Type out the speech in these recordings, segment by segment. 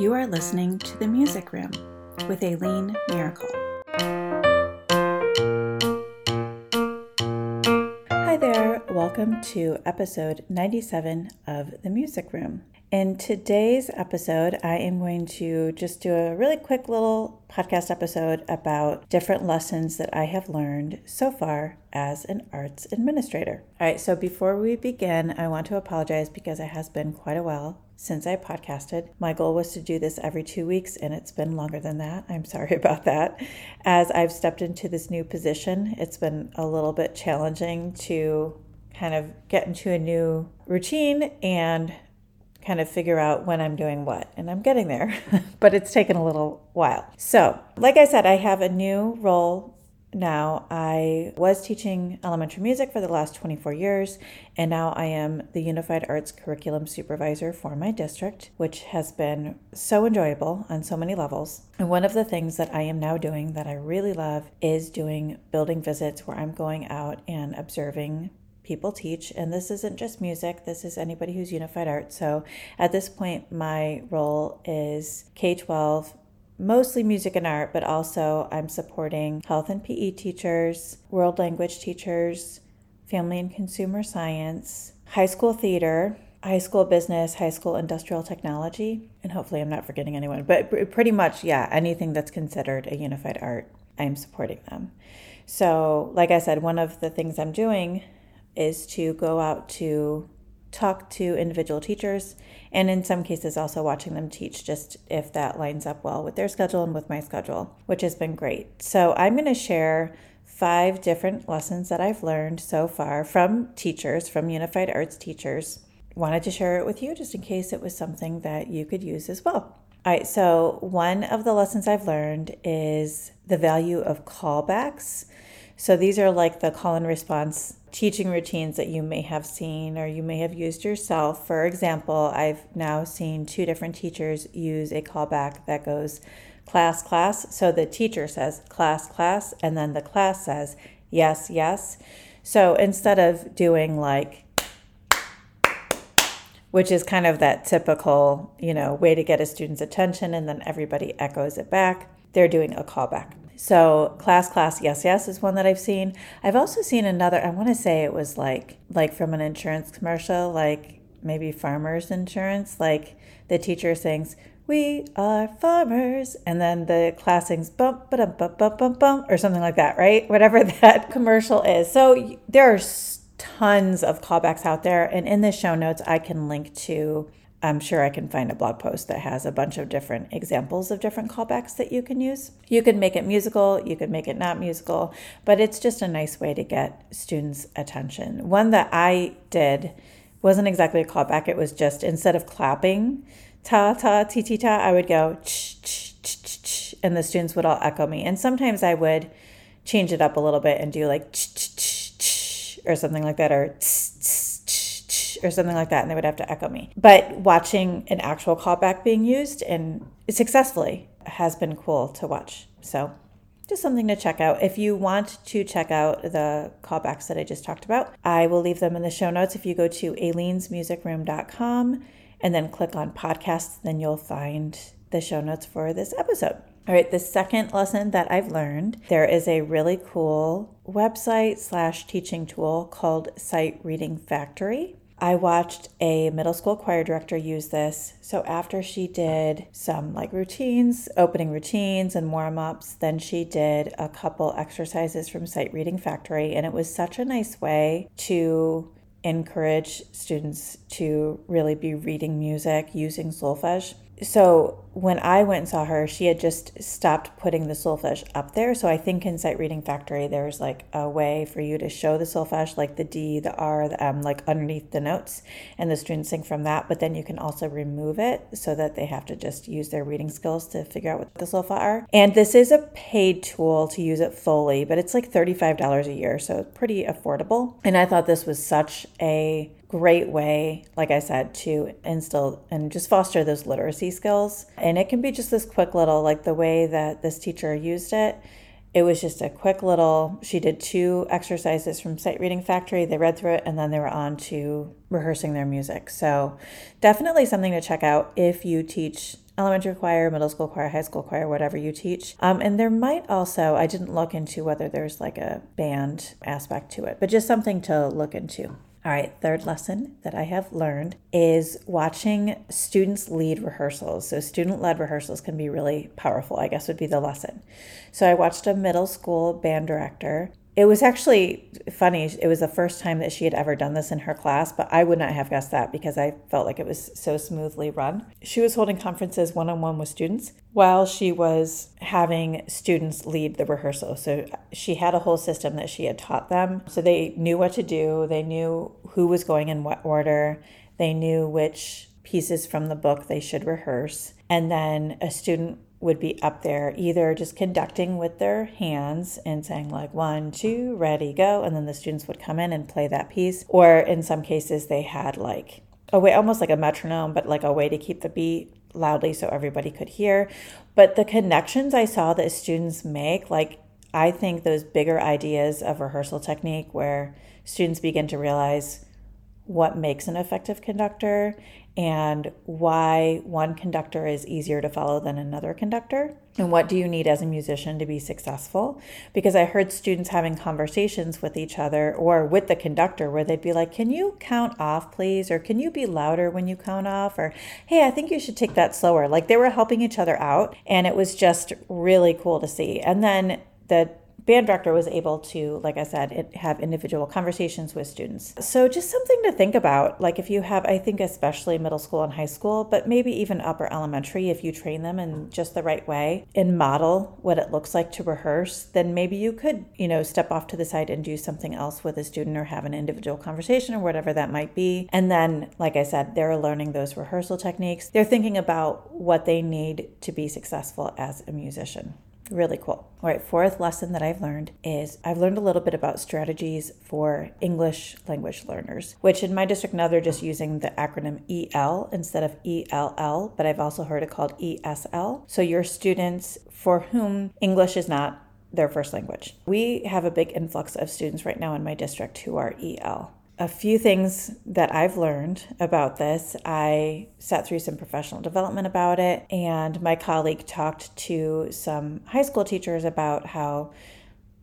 You are listening to The Music Room with Aileen Miracle. Hi there, welcome to episode 97 of The Music Room. In today's episode, I am going to just do a really quick little podcast episode about different lessons that I have learned so far as an arts administrator. All right, so before we begin, I want to apologize because it has been quite a while since I podcasted. My goal was to do this every two weeks, and it's been longer than that. I'm sorry about that. As I've stepped into this new position, it's been a little bit challenging to kind of get into a new routine and kind of figure out when I'm doing what. And I'm getting there, but it's taken a little while. So, like I said, I have a new role now. I was teaching elementary music for the last 24 years, and now I am the Unified Arts Curriculum Supervisor for my district, which has been so enjoyable on so many levels. And one of the things that I am now doing that I really love is doing building visits where I'm going out and observing people teach. And this isn't just music, this is anybody who's unified art. So at this point, my role is K 12 mostly music and art, but also I'm supporting health and PE teachers, world language teachers, family and consumer science, high school theater, high school business, high school industrial technology, and hopefully I'm not forgetting anyone, but pretty much, yeah, anything that's considered a unified art, I'm supporting them. So, like I said, one of the things I'm doing is to go out to talk to individual teachers and in some cases also watching them teach just if that lines up well with their schedule and with my schedule which has been great. So i'm going to share five different lessons that i've learned so far from teachers from unified arts teachers. Wanted to share it with you just in case it was something that you could use as well. All right so one of the lessons i've learned is the value of callbacks so these are like the call and response teaching routines that you may have seen or you may have used yourself. For example, I've now seen two different teachers use a callback that goes class, class. So the teacher says class, class, and then the class says yes, yes. So instead of doing like, which is kind of that typical, you know, way to get a student's attention and then everybody echoes it back, they're doing a callback. So class class yes yes is one that I've seen. I've also seen another I want to say it was like like from an insurance commercial like maybe farmers insurance like the teacher sings we are farmers and then the class sings bump ba bump bump bump bump or something like that, right? Whatever that commercial is. So there are tons of callbacks out there and in the show notes I can link to I'm sure I can find a blog post that has a bunch of different examples of different callbacks that you can use. You can make it musical, you can make it not musical, but it's just a nice way to get students' attention. One that I did wasn't exactly a callback, it was just instead of clapping, ta ta ti ti ta, I would go ch ch ch ch, ch and the students would all echo me. And sometimes I would change it up a little bit and do like ch ch ch ch or something like that, or or something like that, and they would have to echo me. But watching an actual callback being used and successfully has been cool to watch. So just something to check out. If you want to check out the callbacks that I just talked about, I will leave them in the show notes. If you go to aileensmusicroom.com and then click on podcasts, then you'll find the show notes for this episode. All right, the second lesson that I've learned, there is a really cool website slash teaching tool called Sight Reading Factory. I watched a middle school choir director use this. So after she did some like routines, opening routines and warm ups, then she did a couple exercises from Sight Reading Factory. And it was such a nice way to encourage students to really be reading music using solfege so when I went and saw her, she had just stopped putting the solfege up there. So I think in Sight Reading Factory, there's like a way for you to show the solfege, like the D, the R, the M, like underneath the notes, and the students sing from that. But then you can also remove it so that they have to just use their reading skills to figure out what the solfa are. And this is a paid tool to use it fully, but it's like $35 a year, so it's pretty affordable. And I thought this was such a great way, like I said, to instill and just foster those literacy skills. And it can be just this quick little, like the way that this teacher used it. It was just a quick little, she did two exercises from Sight Reading Factory. They read through it and then they were on to rehearsing their music. So, definitely something to check out if you teach elementary choir, middle school choir, high school choir, whatever you teach. Um, and there might also, I didn't look into whether there's like a band aspect to it, but just something to look into. All right, third lesson that I have learned is watching students lead rehearsals. So, student led rehearsals can be really powerful, I guess would be the lesson. So, I watched a middle school band director it was actually funny. It was the first time that she had ever done this in her class, but I would not have guessed that because I felt like it was so smoothly run. She was holding conferences one on one with students while she was having students lead the rehearsal. So she had a whole system that she had taught them. So they knew what to do, they knew who was going in what order, they knew which pieces from the book they should rehearse. And then a student would be up there either just conducting with their hands and saying like one two ready go and then the students would come in and play that piece. Or in some cases they had like a way almost like a metronome but like a way to keep the beat loudly so everybody could hear. But the connections i saw that students make like i think those bigger ideas of rehearsal technique where students begin to realize what makes an effective conductor and why one conductor is easier to follow than another conductor. And what do you need as a musician to be successful? Because I heard students having conversations with each other or with the conductor where they'd be like, Can you count off, please? Or can you be louder when you count off? Or hey, I think you should take that slower. Like they were helping each other out. And it was just really cool to see. And then the band director was able to, like I said, have individual conversations with students. So just something to think about. Like if you have, I think especially middle school and high school, but maybe even upper elementary, if you train them in just the right way and model what it looks like to rehearse, then maybe you could, you know, step off to the side and do something else with a student or have an individual conversation or whatever that might be. And then, like I said, they're learning those rehearsal techniques. They're thinking about what they need to be successful as a musician. Really cool. All right, fourth lesson that I've learned is I've learned a little bit about strategies for English language learners, which in my district now they're just using the acronym EL instead of ELL, but I've also heard it called ESL. So your students for whom English is not their first language. We have a big influx of students right now in my district who are EL a few things that I've learned about this. I sat through some professional development about it, and my colleague talked to some high school teachers about how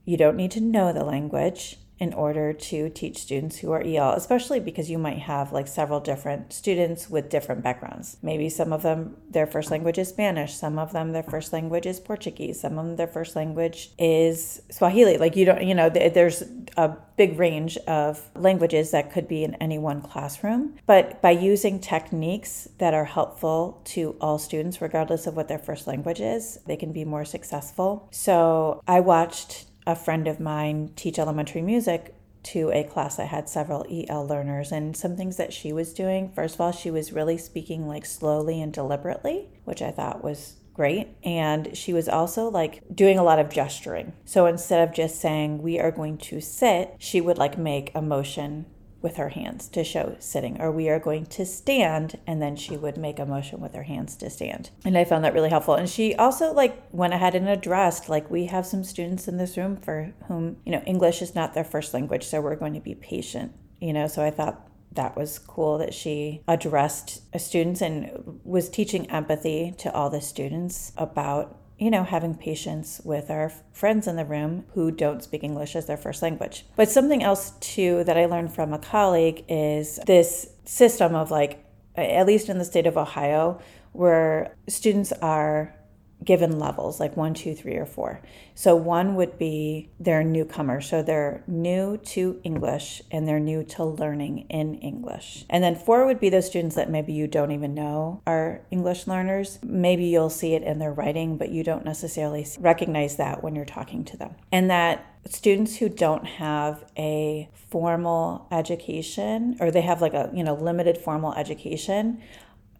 you don't need to know the language in order to teach students who are EL, especially because you might have like several different students with different backgrounds. Maybe some of them, their first language is Spanish, some of them, their first language is Portuguese, some of them, their first language is Swahili. Like, you don't, you know, there's a big range of languages that could be in any one classroom. But by using techniques that are helpful to all students, regardless of what their first language is, they can be more successful. So I watched a friend of mine teach elementary music to a class that had several EL learners and some things that she was doing. First of all, she was really speaking like slowly and deliberately, which I thought was great. And she was also like doing a lot of gesturing. So instead of just saying, we are going to sit, she would like make a motion with her hands to show sitting, or we are going to stand, and then she would make a motion with her hands to stand. And I found that really helpful. And she also like went ahead and addressed like we have some students in this room for whom you know English is not their first language, so we're going to be patient. You know, so I thought that was cool that she addressed students and was teaching empathy to all the students about you know, having patience with our friends in the room who don't speak English as their first language. But something else, too, that I learned from a colleague is this system of like, at least in the state of Ohio, where students are given levels like one, two, three, or four. So one would be they're newcomer. So they're new to English and they're new to learning in English. And then four would be those students that maybe you don't even know are English learners. Maybe you'll see it in their writing, but you don't necessarily recognize that when you're talking to them. And that students who don't have a formal education or they have like a you know limited formal education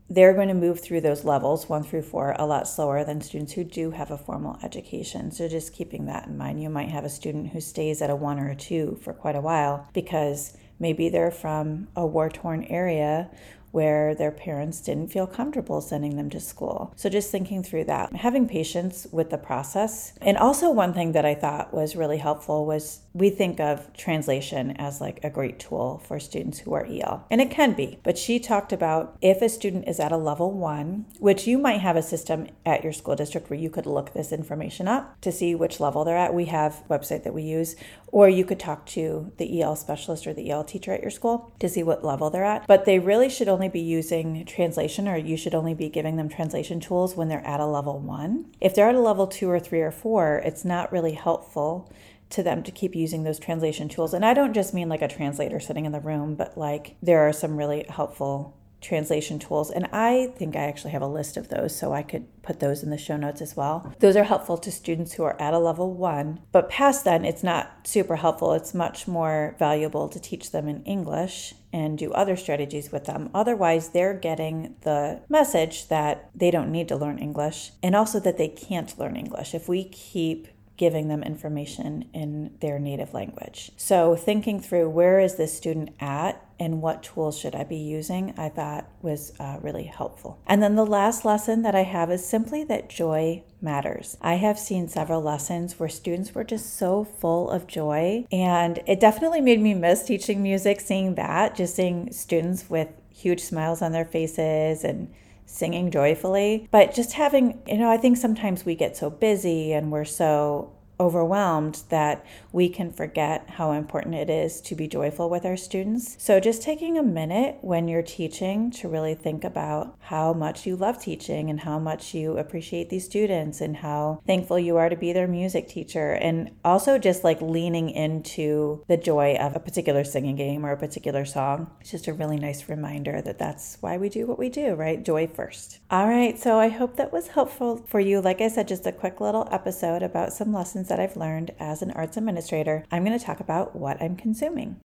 they're going to move through those levels, one through four, a lot slower than students who do have a formal education. So, just keeping that in mind, you might have a student who stays at a one or a two for quite a while because maybe they're from a war torn area where their parents didn't feel comfortable sending them to school. So just thinking through that, having patience with the process. And also, one thing that I thought was really helpful was we think of translation as like a great tool for students who are EL, and it can be. But she talked about if a student is at a level one, which you might have a system at your school district where you could look this information up to see which level they're at. We have website that we use, or you could talk to the EL specialist or the EL teacher at your school to see what level they're at. But they really should only be using translation, or you should only be giving them translation tools when they're at a level one. If they're at a level two or three or four, it's not really helpful to them to keep using those translation tools. And I don't just mean like a translator sitting in the room, but like there are some really helpful translation tools. And I think I actually have a list of those, so I could put those in the show notes as well. Those are helpful to students who are at a level one, but past then, it's not super helpful. It's much more valuable to teach them in English and do other strategies with them. Otherwise, they're getting the message that they don't need to learn English and also that they can't learn English. If we keep giving them information in their native language. So, thinking through where is this student at and what tools should I be using, I thought was uh, really helpful. And then the last lesson that I have is simply that joy matters. I have seen several lessons where students were just so full of joy, and it definitely made me miss teaching music, seeing that, just seeing students with huge smiles on their faces and singing joyfully. But just having, you know, I think sometimes we get so busy and we're so overwhelmed that we can forget how important it is to be joyful with our students. So, just taking a minute when you're teaching to really think about how much you love teaching and how much you appreciate these students and how thankful you are to be their music teacher. And also just like leaning into the joy of a particular singing game or a particular song. It's just a really nice reminder that that's why we do what we do, right? Joy first. All right. So, I hope that was helpful for you. Like I said, just a quick little episode about some lessons lessons that I've learned as an arts administrator, I'm going to talk about what I'm consuming.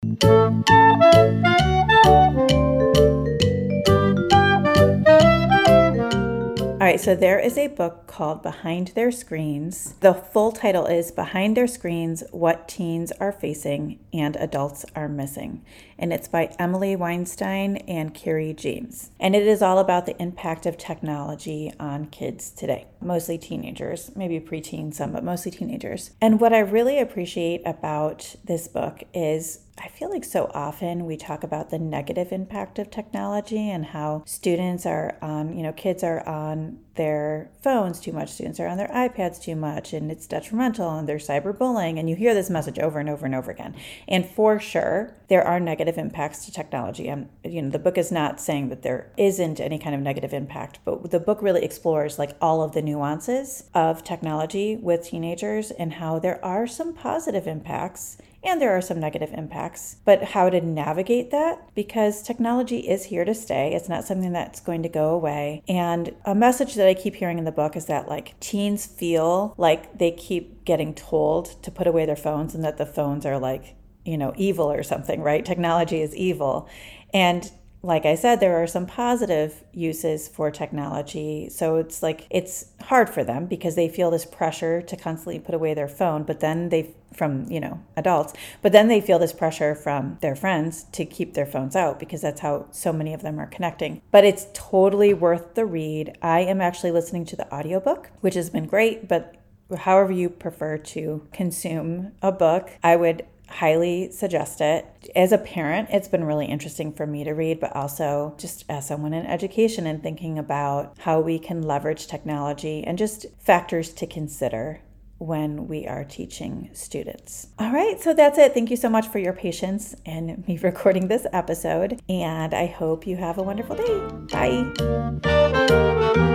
All right, so there is a book called Behind Their Screens. The full title is Behind Their Screens What Teens Are Facing and Adults Are Missing. And it's by Emily Weinstein and Carrie James. And it is all about the impact of technology on kids today, mostly teenagers, maybe preteens, some, but mostly teenagers. And what I really appreciate about this book is I feel like so often we talk about the negative impact of technology and how students are on, you know, kids are on their phones too much, students are on their iPads too much, and it's detrimental, and they're cyberbullying. And you hear this message over and over and over again. And for sure, there are negative impacts to technology. And, you know, the book is not saying that there isn't any kind of negative impact, but the book really explores like all of the nuances of technology with teenagers and how there are some positive impacts and there are some negative impacts. But how to navigate that? Because technology is here to stay, it's not something that's going to go away. And a message that I keep hearing in the book is that like teens feel like they keep getting told to put away their phones and that the phones are like, you know, evil or something, right? Technology is evil. And like I said, there are some positive uses for technology. So it's like it's hard for them because they feel this pressure to constantly put away their phone, but then they from, you know, adults, but then they feel this pressure from their friends to keep their phones out because that's how so many of them are connecting. But it's totally worth the read. I am actually listening to the audiobook, which has been great, but however you prefer to consume a book, I would highly suggest it. As a parent, it's been really interesting for me to read, but also just as someone in education and thinking about how we can leverage technology and just factors to consider when we are teaching students. All right, so that's it. Thank you so much for your patience and me recording this episode, and I hope you have a wonderful day. Bye.